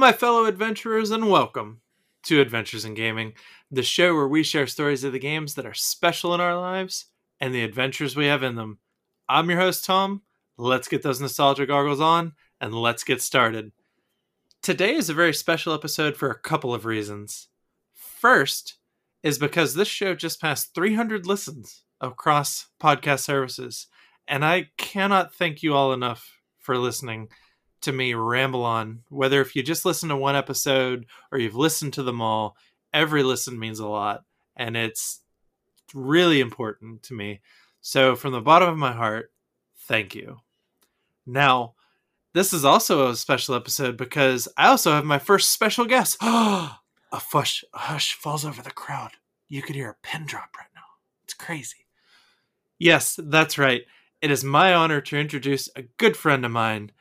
My fellow adventurers, and welcome to Adventures in Gaming, the show where we share stories of the games that are special in our lives and the adventures we have in them. I'm your host, Tom. Let's get those nostalgia goggles on and let's get started. Today is a very special episode for a couple of reasons. First is because this show just passed 300 listens across podcast services, and I cannot thank you all enough for listening to me ramble on. Whether if you just listen to one episode or you've listened to them all, every listen means a lot, and it's really important to me. So, from the bottom of my heart, thank you. Now, this is also a special episode because I also have my first special guest. a fush, a hush falls over the crowd. You could hear a pin drop right now. It's crazy. Yes, that's right. It is my honor to introduce a good friend of mine.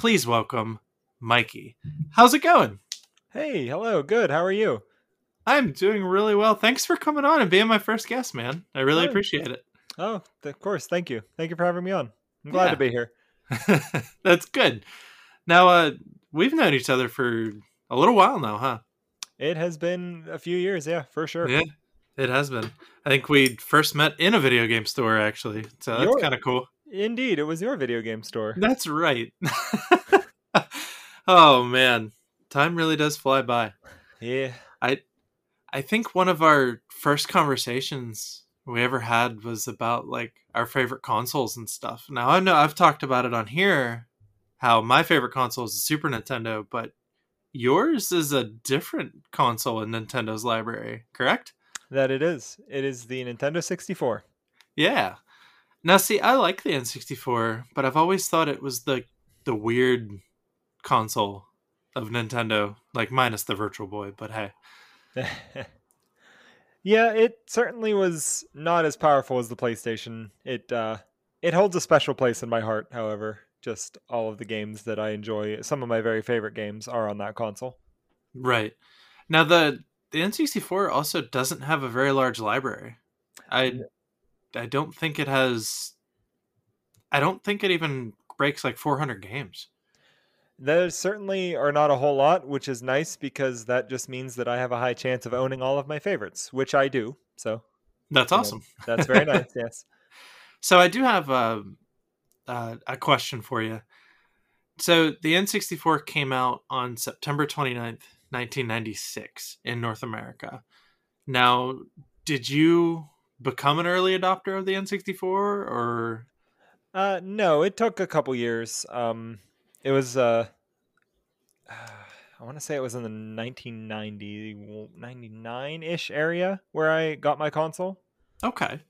Please welcome Mikey. How's it going? Hey, hello, good. How are you? I'm doing really well. Thanks for coming on and being my first guest, man. I really Oh. appreciate it. Oh, of course. Thank you. Thank you for having me on. I'm glad Yeah. to be here. That's good. Now, uh, we've known each other for a little while now, huh? It has been a few years, yeah, for sure. Yeah, it has been. I think we first met in a video game store, actually. So that's kind of cool. Indeed, it was your video game store. That's right. oh man, time really does fly by. Yeah. I I think one of our first conversations we ever had was about like our favorite consoles and stuff. Now I know I've talked about it on here how my favorite console is the Super Nintendo, but yours is a different console in Nintendo's library, correct? That it is. It is the Nintendo 64. Yeah. Now see, I like the N64, but I've always thought it was the the weird console of Nintendo, like minus the Virtual Boy, but hey. yeah, it certainly was not as powerful as the PlayStation. It uh it holds a special place in my heart, however. Just all of the games that I enjoy, some of my very favorite games are on that console. Right. Now the the N64 also doesn't have a very large library. I I don't think it has I don't think it even breaks like 400 games. There certainly are not a whole lot, which is nice because that just means that I have a high chance of owning all of my favorites, which I do. So That's You know, awesome. that's very nice. Yes. So I do have a, uh, a question for you. So the N64 came out on September 29th, 1996 in North America. Now, did you become an early adopter of the N64 or Uh, no, it took a couple years. Um, it was uh, I want to say it was in the 1990, 99 ish area where I got my console. Okay.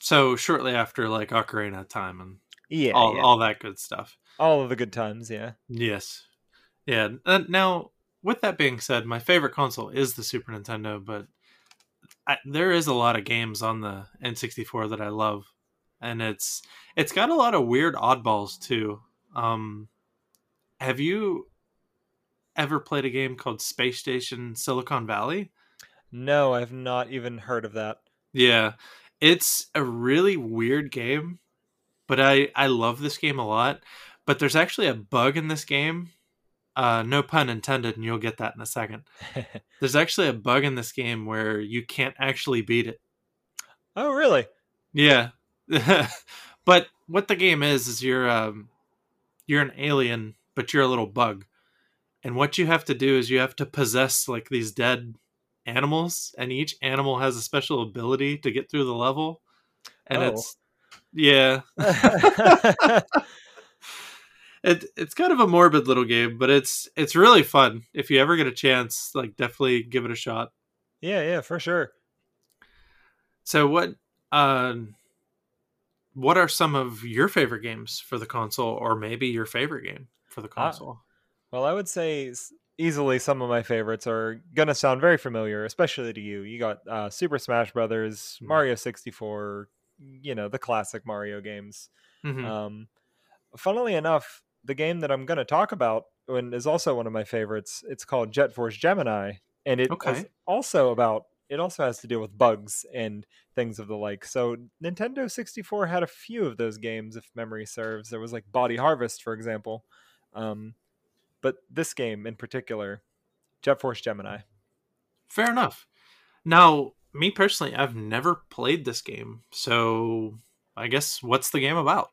So shortly after like Ocarina of Time and Yeah, all, yeah. all that good stuff. all of the good times. Yeah. Yes. Yeah. Now, with that being said, my favorite console is the Super Nintendo, but I, there is a lot of games on the N64 that I love, and it's it's got a lot of weird oddballs too. Um, have you ever played a game called Space Station Silicon Valley? No, I've not even heard of that. Yeah, it's a really weird game, but I I love this game a lot. But there's actually a bug in this game. Uh, no pun intended, and you'll get that in a second. There's actually a bug in this game where you can't actually beat it. oh, really? Yeah, but what the game is is you're um, you're an alien, but you're a little bug, and what you have to do is you have to possess like these dead animals, and each animal has a special ability to get through the level, and Oh. it's yeah, it it's kind of a morbid little game, but it's it's really fun. If you ever get a chance, like definitely give it a shot. yeah, yeah, for sure. So what um what are some of your favorite games for the console or maybe your favorite game for the Ah. console? Well, I would say easily some of my favorites are gonna sound very familiar, especially to you. You got uh, Super Smash Brothers, Mm. Mario 64, you know, the classic Mario games. Mhm. Um, funnily enough, the game that I'm gonna talk about and is also one of my favorites. It's called Jet Force Gemini, and it is Okay. also about. It also has to deal with bugs and things of the like. So Nintendo 64 had a few of those games, if memory serves. There was like Body Harvest, for example. Um, but this game in particular, Jet Force Gemini. Fair enough. Now, me personally, I've never played this game, so I guess what's the game about?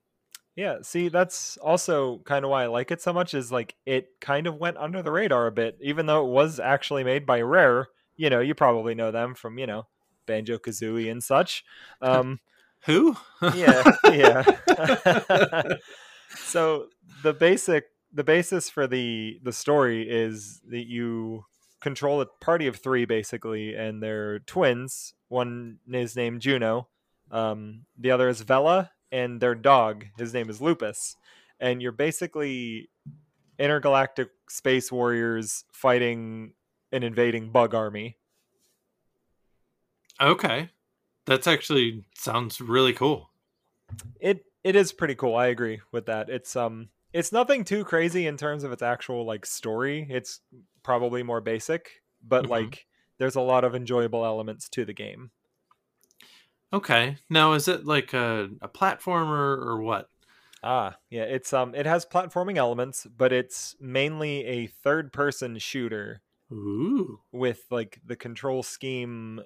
Yeah, see, that's also kind of why I like it so much. Is like it kind of went under the radar a bit, even though it was actually made by Rare. You know, you probably know them from you know Banjo Kazooie and such. Um, Who? yeah, yeah. so the basic, the basis for the the story is that you control a party of three basically, and they're twins. One is named Juno, um, the other is Vela, and their dog, his name is Lupus. And you're basically intergalactic space warriors fighting an invading bug army. okay. That's actually sounds really cool. It it is pretty cool. I agree with that. It's um it's nothing too crazy in terms of its actual like story. It's probably more basic, but Mhm. like there's a lot of enjoyable elements to the game. Okay. Now, is it like a, a platformer or what? Ah, yeah, it's um it has platforming elements, but it's mainly a third person shooter Ooh. with like the control scheme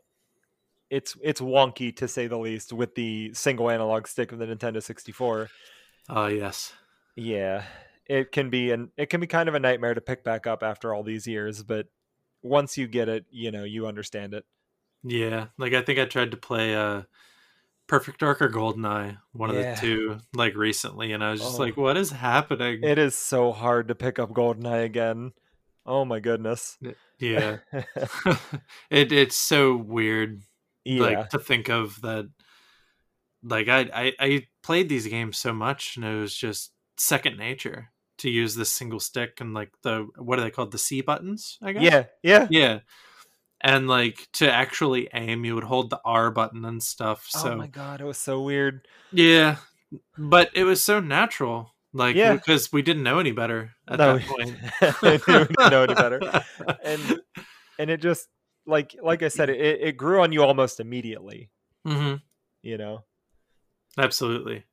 it's it's wonky to say the least with the single analog stick of the Nintendo 64. Oh, yes. Yeah. It can be an it can be kind of a nightmare to pick back up after all these years, but once you get it, you know, you understand it. Yeah. Like, I think I tried to play uh, Perfect Dark or Goldeneye, one of the two, like recently, and I was just Oh. like, what is happening? It is so hard to pick up GoldenEye again. Oh my goodness. yeah. it It's so weird. yeah. like to think of that like I, I i played these games so much and it was just second nature to use this single stick and like the what are they called the c buttons i guess yeah. Yeah. yeah and like to actually aim you would hold the r button and stuff so oh my god, it was so weird. yeah but it was so natural like Yeah. because we didn't know any better at No, that point we didn't know any better. And and it just like like I said, it, it grew on you almost immediately, hmm you know. Absolutely.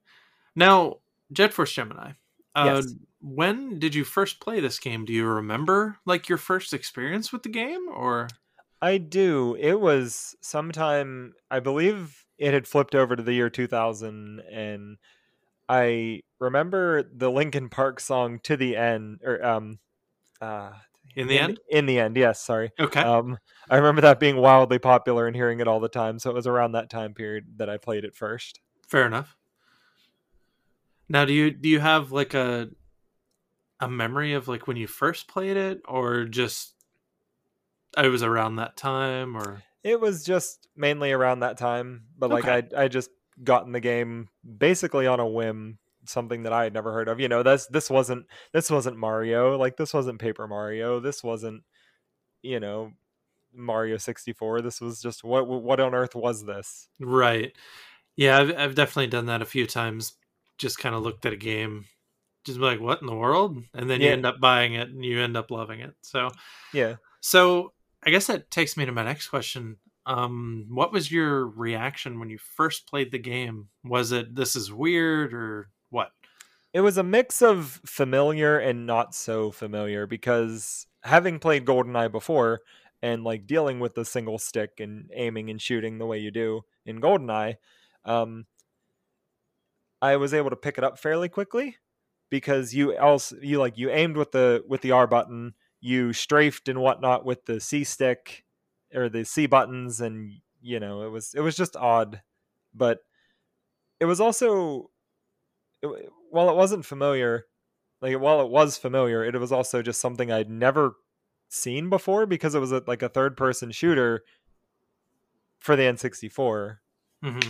Now, Jet Force Gemini. Uh, Yes. When did you first play this game? Do you remember like your first experience with the game, or I do. It was sometime I believe it had flipped over to the year 2000 and I remember the Linkin Park song to the end or um uh in the end? in the end, yes, sorry. Okay, Um I remember that being wildly popular and hearing it all the time, so it was around that time period that I played it first. fair enough. Now, do you do you have like a a memory of like when you first played it, or just it was around that time, or It was just mainly around that time, but like I I just got in the game basically on a whim, something that I had never heard of. You know, that's this wasn't this wasn't Mario, like this wasn't Paper Mario, this wasn't you know Mario 64. This was just what what on earth was this? right? Yeah, I've I've definitely done that a few times. Just kind of looked at a game, just be like, "What in the world?" And then you end up buying it, and you end up loving it. So, Yeah. So I guess that takes me to my next question. Um, what was your reaction when you first played the game? Was it this is weird or what? It was a mix of familiar and not so familiar because having played GoldenEye before and like dealing with the single stick and aiming and shooting the way you do in GoldenEye, um, I was able to pick it up fairly quickly because you also you like you aimed with the with the R button, you strafed and whatnot with the C stick or the C buttons, and you know it was it was just odd, but it was also it, while it wasn't familiar, like while it was familiar, it was also just something I'd never seen before because it was a, like a third person shooter for the N64. hmm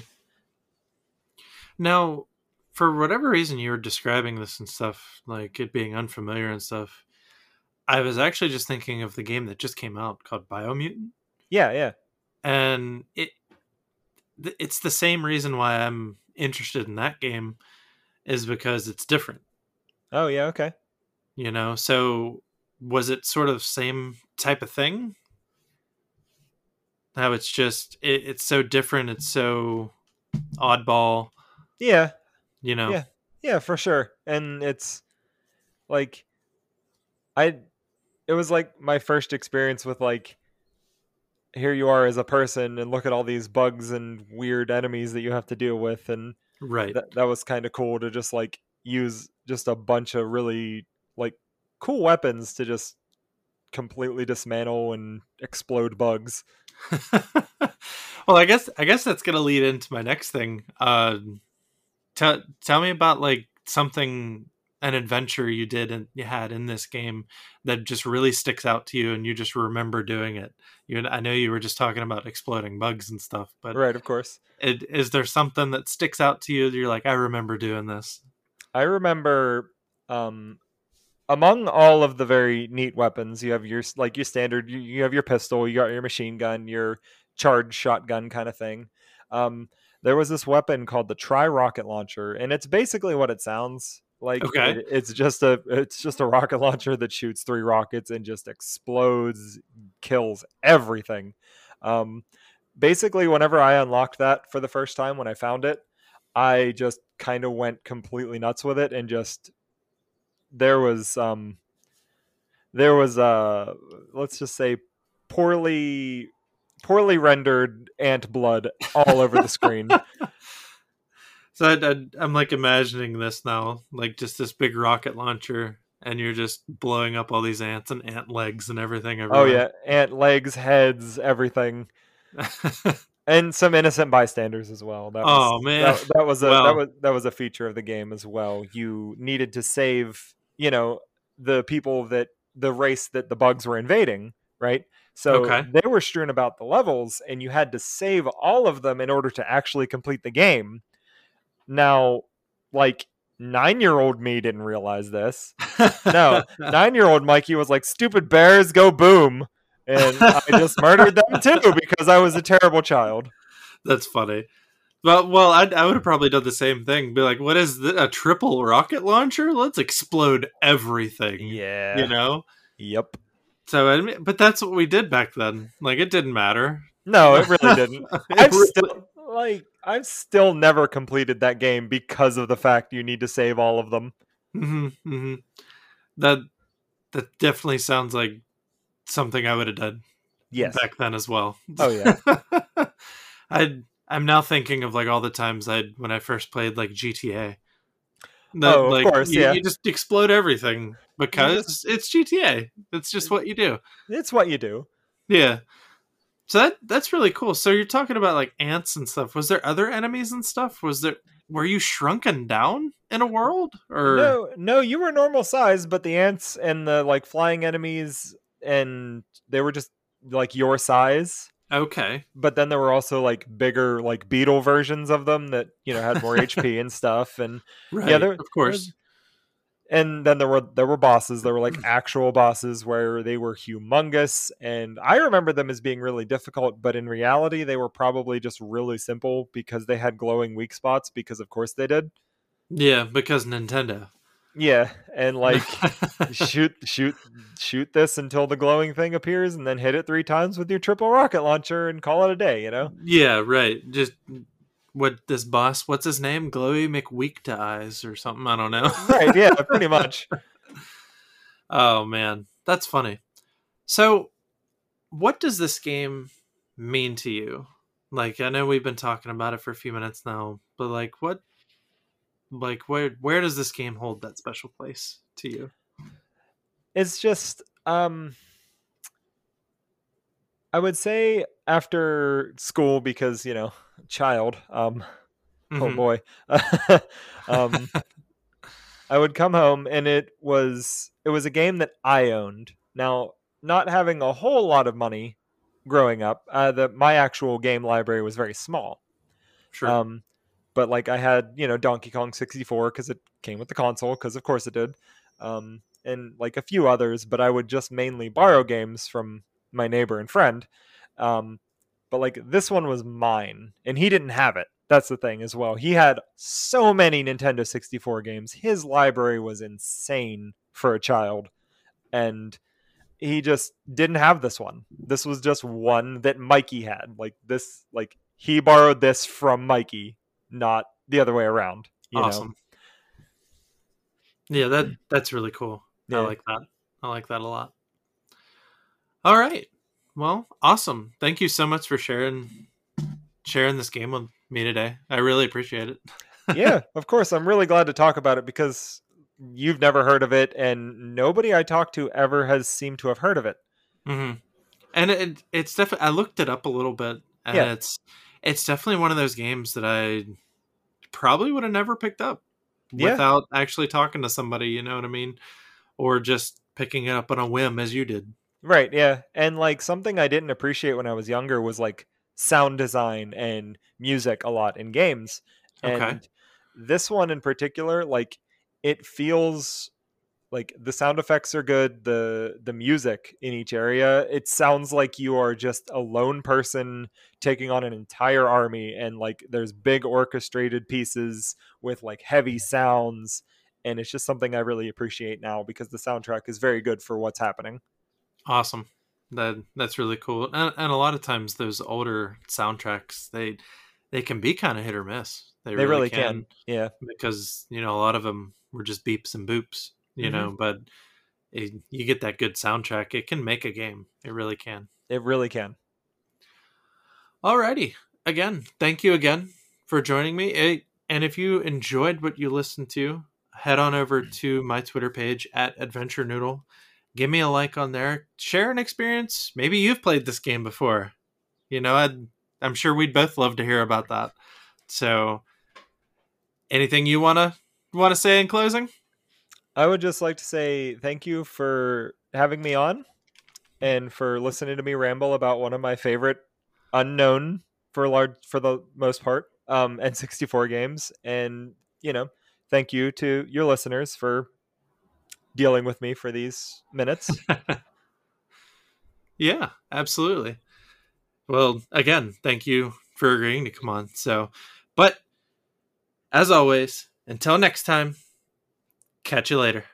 Now, for whatever reason you were describing this and stuff, like it being unfamiliar and stuff, I was actually just thinking of the game that just came out called Biomutant, Yeah, yeah. and it it's the same reason why I'm interested in that game is because it's different. Oh, yeah, okay. you know so was it sort of same type of thing how it's just it, it's so different it's so oddball Yeah, you know Yeah. yeah, for sure. And it's like I it was like my first experience with like here you are as a person and look at all these bugs and weird enemies that you have to deal with and Right. that that was kind of cool to just like use just a bunch of really like cool weapons to just completely dismantle and explode bugs. well, I guess I guess that's gonna lead into my next thing. Uh, tell tell me about like something an adventure you did and you had in this game that just really sticks out to you and you just remember doing it. You I know you were just talking about exploding bugs and stuff, but Right, of course. it, is there something that sticks out to you that you're like I remember doing this? I remember um among all of the very neat weapons, you have your like your standard you, you have your pistol, you got your machine gun, your charged shotgun kind of thing. Um there was this weapon called the tri rocket launcher and it's basically what it sounds like Okay. it- it's just a it's just a rocket launcher that shoots three rockets and just explodes kills everything um basically whenever i unlocked that for the first time when i found it i just kind of went completely nuts with it and just there was um there was uh let's just say poorly poorly rendered ant blood all over the screen So I, I, I'm like imagining this now, like just this big rocket launcher, and you're just blowing up all these ants and ant legs and everything. oh yeah ant legs heads everything and some innocent bystanders as well. That was, Oh, man. that, that was a Well- that was that was a feature of the game as well. You needed to save, you know, the people that the race that the bugs were invading, right? So Okay. they were strewn about the levels, and you had to save all of them in order to actually complete the game. Now, like nine year old me didn't realize this. No, nine year old Mikey was like, "Stupid bears, go boom!" And I just murdered them too because I was a terrible child. That's funny. Well, well, I, I would have probably done the same thing. Be like, "What is th- a triple rocket launcher? Let's explode everything." Yeah. You know. Yep. So, I mean, but that's what we did back then. Like, it didn't matter. No, it really didn't. I've really- still like I've still never completed that game because of the fact you need to save all of them. Mhm, mhm. That that definitely sounds like something I would have done Yes. back then as well. Oh yeah. I I'm now thinking of like all the times I when I first played like GTA. That, Oh, of like, course, you, yeah. you just explode everything because it's GTA. It's just what you do. It's what you do. Yeah. So that that's really cool. So you're talking about like ants and stuff. Was there other enemies and stuff? Was there were you shrunken down in a world or No, no, you were normal size, but the ants and the like flying enemies and they were just like your size. okay. But then there were also like bigger like beetle versions of them that, you know, had more HP and stuff and Right. there- of course. And then there were there were bosses there were like actual bosses where they were humongous and i remember them as being really difficult but in reality they were probably just really simple because they had glowing weak spots because of course they did Yeah, because Nintendo. yeah and like shoot shoot shoot this until the glowing thing appears and then hit it three times with your triple rocket launcher and call it a day you know Yeah, right. Just what this boss? What's his name? Glowy McWeak to eyes or something. I don't know. right yeah pretty much oh man, that's funny. So, what does this game mean to you? Like, I know we've been talking about it for a few minutes now, but like, what, like, where where does this game hold that special place to you? it's just um i would say after school because you know child um oh Mhm. boy um i would come home and it was it was a game that i owned now not having a whole lot of money growing up uh the my actual game library was very small Sure. um, but like I had, you know, Donkey Kong 64 because it came with the console, because of course it did, um, and like a few others. But I would just mainly borrow games from my neighbor and friend. Um, but like this one was mine, and he didn't have it. That's the thing as well. He had so many Nintendo 64 games. His library was insane for a child, and he just didn't have this one. This was just one that Mikey had. Like this, like he borrowed this from Mikey, not the other way around. You know? awesome. Yeah, that that's really cool. I like that. I like that a lot. All right. Well, awesome. Thank you so much for sharing sharing this game with me today. I really appreciate it. yeah, of course. I'm really glad to talk about it because you've never heard of it, and nobody I talked to ever has seemed to have heard of it. Mm-hmm. And it, it's definitely. I looked it up a little bit, and yeah. it's it's definitely one of those games that I probably would have never picked up yeah. without actually talking to somebody. You know what I mean? Or just picking it up on a whim as you did. Right. Yeah. And like something I didn't appreciate when I was younger was like sound design and music a lot in games. And okay. this one in particular, like it feels like the sound effects are good the the music in each area it sounds like you are just a lone person taking on an entire army and like there's big orchestrated pieces with like heavy sounds and it's just something i really appreciate now because the soundtrack is very good for what's happening awesome. That that's really cool. And, and a lot of times those older soundtracks they they can be kind of hit or miss. They, they really, really can. can. yeah. because you know a lot of them were just beeps and boops you mm-hmm. know but it, you get that good soundtrack it can make a game. It really can. It really can. Alrighty. Again thank you again for joining me. It, and if you enjoyed what you listened to head on over to my twitter page at adventure noodle give me a like on there. Share an experience. Maybe you've played this game before. You know i i'm sure we'd both love to hear about that. So anything you want to want to say in closing? I would just like to say thank you for having me on and for listening to me ramble about one of my favorite unknown for large for the most part um N64 games. And you know thank you to your listeners for dealing with me for these minutes. yeah, absolutely. Well, again, thank you for agreeing to come on. So, but as always, until next time, Catch you later.